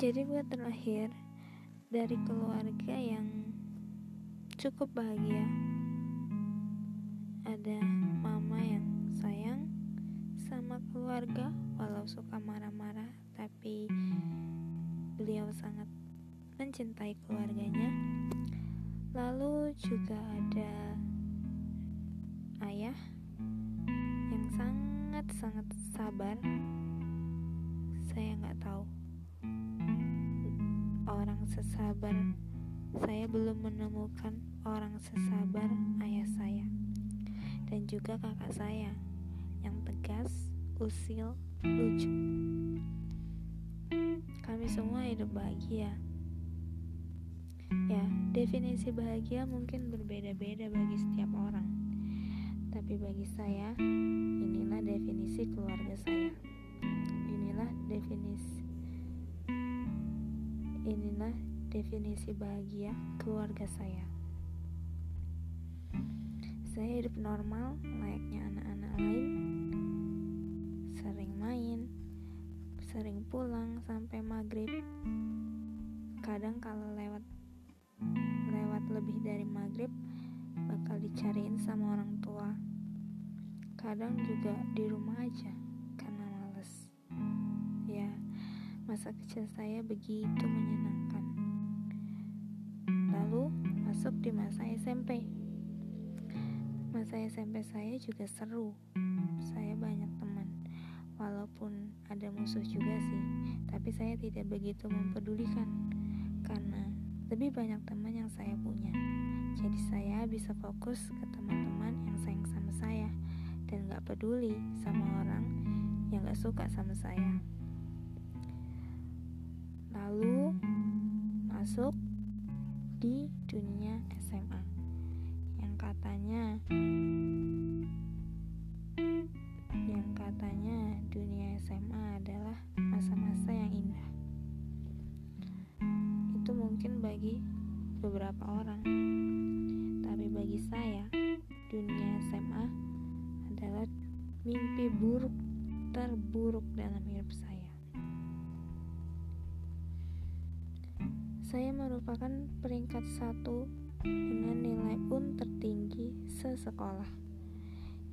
Jadi gue terlahir dari keluarga yang cukup bahagia. Ada mama yang sayang sama keluarga walau suka marah-marah tapi beliau sangat mencintai keluarganya. Lalu juga ada ayah yang sangat-sangat sabar. Saya nggak tahu orang sesabar saya belum menemukan orang sesabar ayah saya dan juga kakak saya yang tegas, usil, lucu. Kami semua hidup bahagia. Ya, definisi bahagia mungkin berbeda-beda bagi setiap orang. Tapi bagi saya, inilah definisi keluarga saya. Inilah definisi Inilah definisi bahagia keluarga saya. Saya hidup normal layaknya anak-anak lain. Sering main, sering pulang sampai maghrib. Kadang kalau lewat lewat lebih dari maghrib bakal dicariin sama orang tua. Kadang juga di rumah aja Masa kecil saya begitu menyenangkan. Lalu masuk di masa SMP. Masa SMP saya juga seru. Saya banyak teman. Walaupun ada musuh juga sih, tapi saya tidak begitu mempedulikan karena lebih banyak teman yang saya punya. Jadi saya bisa fokus ke teman-teman yang sayang sama saya dan gak peduli sama orang yang gak suka sama saya lalu masuk di dunia SMA yang katanya yang katanya dunia SMA adalah masa-masa yang indah. Itu mungkin bagi beberapa orang. Tapi bagi saya dunia SMA adalah mimpi buruk terburuk dalam hidup saya Saya merupakan peringkat satu dengan nilai UN tertinggi sesekolah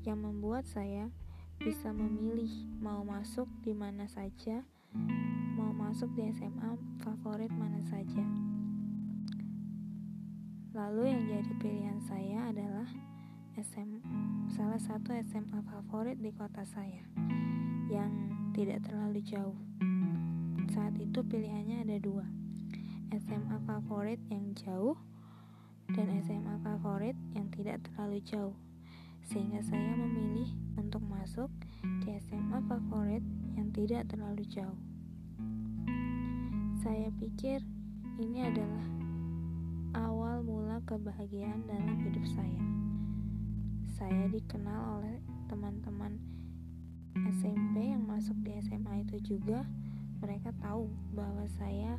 yang membuat saya bisa memilih mau masuk di mana saja, mau masuk di SMA favorit mana saja. Lalu yang jadi pilihan saya adalah SM, salah satu SMA favorit di kota saya yang tidak terlalu jauh. Saat itu pilihannya ada dua SMA favorit yang jauh dan SMA favorit yang tidak terlalu jauh. Sehingga saya memilih untuk masuk di SMA favorit yang tidak terlalu jauh. Saya pikir ini adalah awal mula kebahagiaan dalam hidup saya. Saya dikenal oleh teman-teman SMP yang masuk di SMA itu juga. Mereka tahu bahwa saya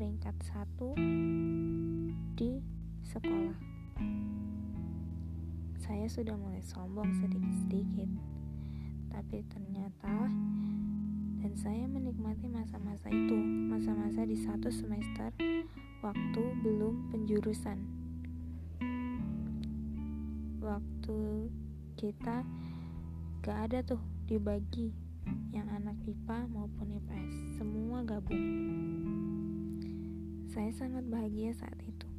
peringkat satu di sekolah. Saya sudah mulai sombong sedikit-sedikit, tapi ternyata dan saya menikmati masa-masa itu, masa-masa di satu semester waktu belum penjurusan. Waktu kita gak ada tuh dibagi yang anak IPA maupun IPS, semua gabung. Saya sangat bahagia saat itu.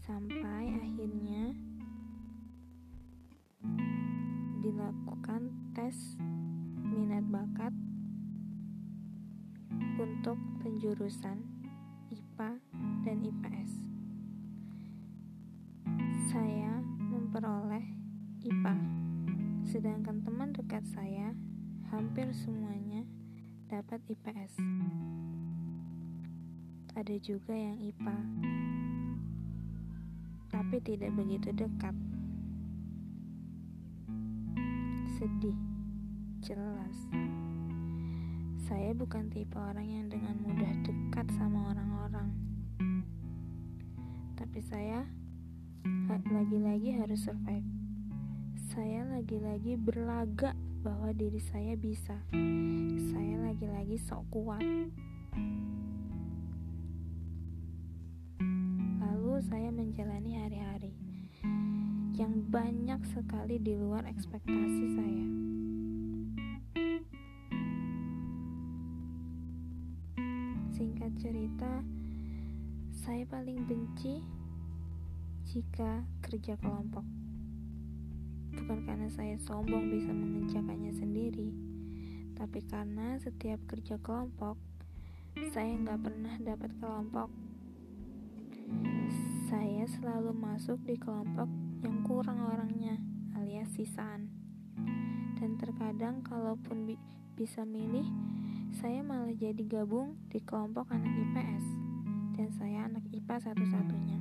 Sampai akhirnya dilakukan tes minat bakat untuk penjurusan IPA dan IPS. Saya memperoleh IPA, sedangkan teman dekat saya hampir semuanya dapat IPS ada juga yang IPA, tapi tidak begitu dekat. Sedih, jelas. Saya bukan tipe orang yang dengan mudah dekat sama orang-orang. Tapi saya lagi-lagi harus survive. Saya lagi-lagi berlagak bahwa diri saya bisa. Saya lagi-lagi sok kuat yang banyak sekali di luar ekspektasi saya. Singkat cerita, saya paling benci jika kerja kelompok. Bukan karena saya sombong bisa mengerjakannya sendiri, tapi karena setiap kerja kelompok, saya nggak pernah dapat kelompok. Saya selalu masuk di kelompok yang kurang orangnya, alias sisaan. Dan terkadang kalaupun bi bisa milih, saya malah jadi gabung di kelompok anak IPS, dan saya anak IPA satu-satunya.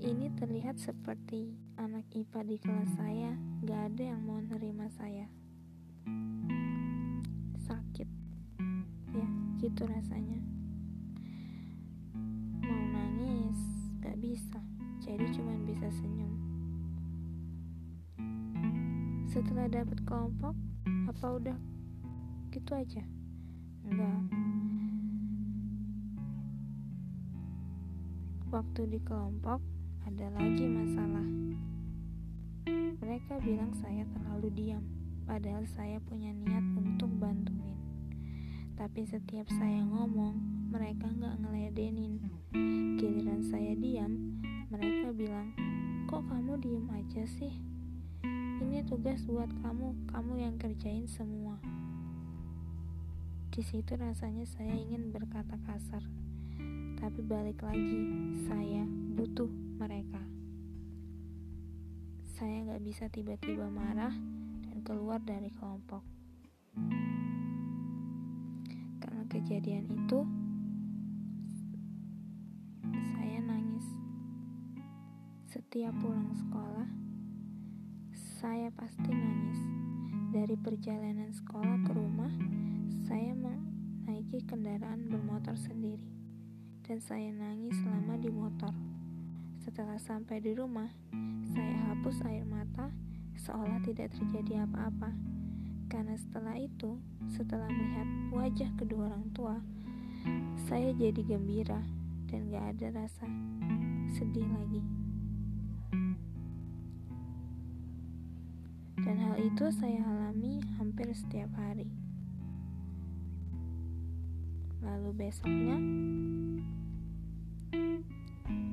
Ini terlihat seperti anak IPA di kelas saya gak ada yang mau nerima saya. Sakit. Ya, gitu rasanya. Bisa. Jadi cuma bisa senyum. Setelah dapat kelompok, apa udah gitu aja? Enggak. Waktu di kelompok, ada lagi masalah. Mereka bilang saya terlalu diam, padahal saya punya niat untuk bantuin. Tapi setiap saya ngomong, mereka nggak ngeladenin. Saya diam, mereka bilang, kok kamu diem aja sih? Ini tugas buat kamu, kamu yang kerjain semua. Di situ rasanya saya ingin berkata kasar, tapi balik lagi, saya butuh mereka. Saya nggak bisa tiba-tiba marah dan keluar dari kelompok. Karena kejadian itu, saya nangis. Setiap pulang sekolah, saya pasti nangis. Dari perjalanan sekolah ke rumah, saya menaiki kendaraan bermotor sendiri, dan saya nangis selama di motor. Setelah sampai di rumah, saya hapus air mata seolah tidak terjadi apa-apa. Karena setelah itu, setelah melihat wajah kedua orang tua, saya jadi gembira dan gak ada rasa sedih lagi. Dan hal itu saya alami hampir setiap hari. Lalu besoknya,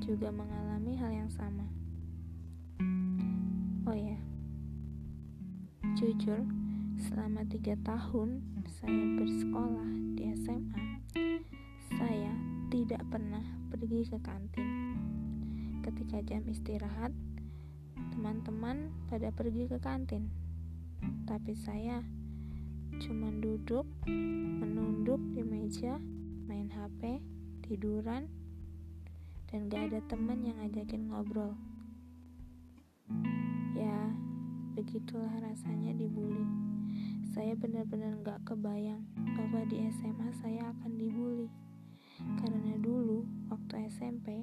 juga mengalami hal yang sama. Oh ya, jujur, selama tiga tahun saya bersekolah di SMA, pernah pergi ke kantin. Ketika jam istirahat, teman-teman pada pergi ke kantin, tapi saya cuma duduk, menunduk di meja, main HP, tiduran, dan gak ada teman yang ngajakin ngobrol. Ya, begitulah rasanya dibully. Saya benar-benar gak kebayang bahwa di SMA saya akan dibully. Karena dulu, waktu SMP,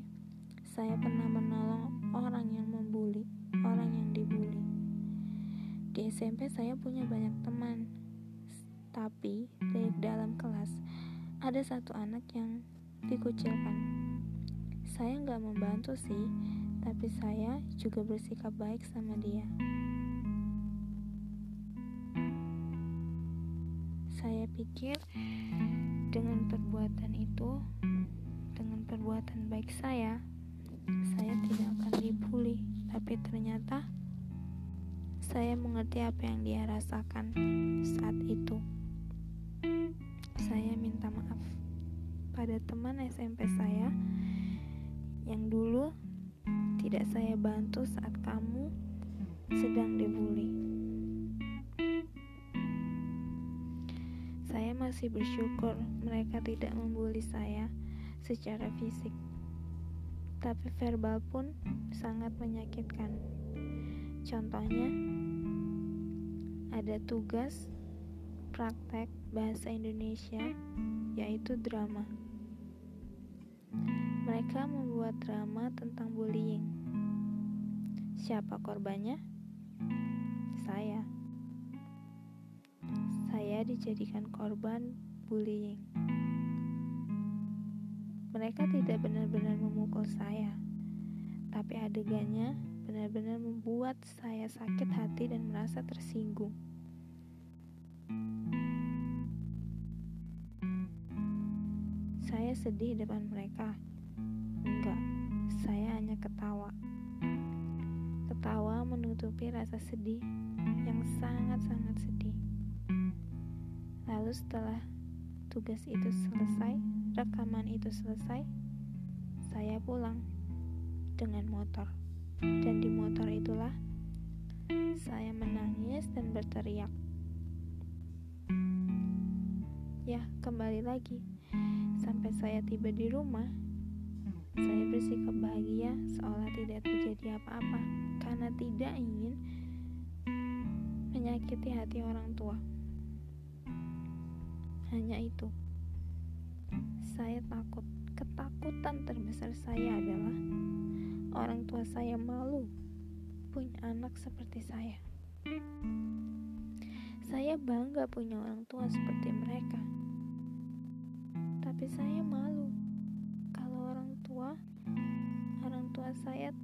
saya pernah menolong orang yang membuli, orang yang dibully. Di SMP saya punya banyak teman, tapi dari dalam kelas ada satu anak yang dikucilkan. Saya nggak membantu sih, tapi saya juga bersikap baik sama dia. Saya pikir dengan perbuatan itu, dengan perbuatan baik saya, saya tidak akan dibully, tapi ternyata saya mengerti apa yang dia rasakan saat itu. Saya minta maaf pada teman SMP saya yang dulu tidak saya bantu saat kamu sedang dibully. Saya masih bersyukur mereka tidak membuli saya secara fisik, tapi verbal pun sangat menyakitkan. Contohnya, ada tugas praktek bahasa Indonesia, yaitu drama. Mereka membuat drama tentang bullying. Siapa korbannya? Saya. Saya dijadikan korban bullying. Mereka tidak benar-benar memukul saya, tapi adegannya benar-benar membuat saya sakit hati dan merasa tersinggung. Saya sedih depan mereka. Enggak, saya hanya ketawa. Ketawa menutupi rasa sedih yang sangat-sangat sedih. Lalu setelah tugas itu selesai, rekaman itu selesai, saya pulang dengan motor. Dan di motor itulah saya menangis dan berteriak. Ya, kembali lagi. Sampai saya tiba di rumah, saya bersikap bahagia seolah tidak terjadi apa-apa karena tidak ingin menyakiti hati orang tua. Hanya itu. Saya takut. Ketakutan terbesar saya adalah orang tua saya malu punya anak seperti saya. Saya bangga punya orang tua seperti mereka. Tapi saya malu kalau orang tua orang tua saya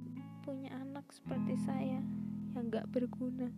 punya anak seperti saya yang gak berguna.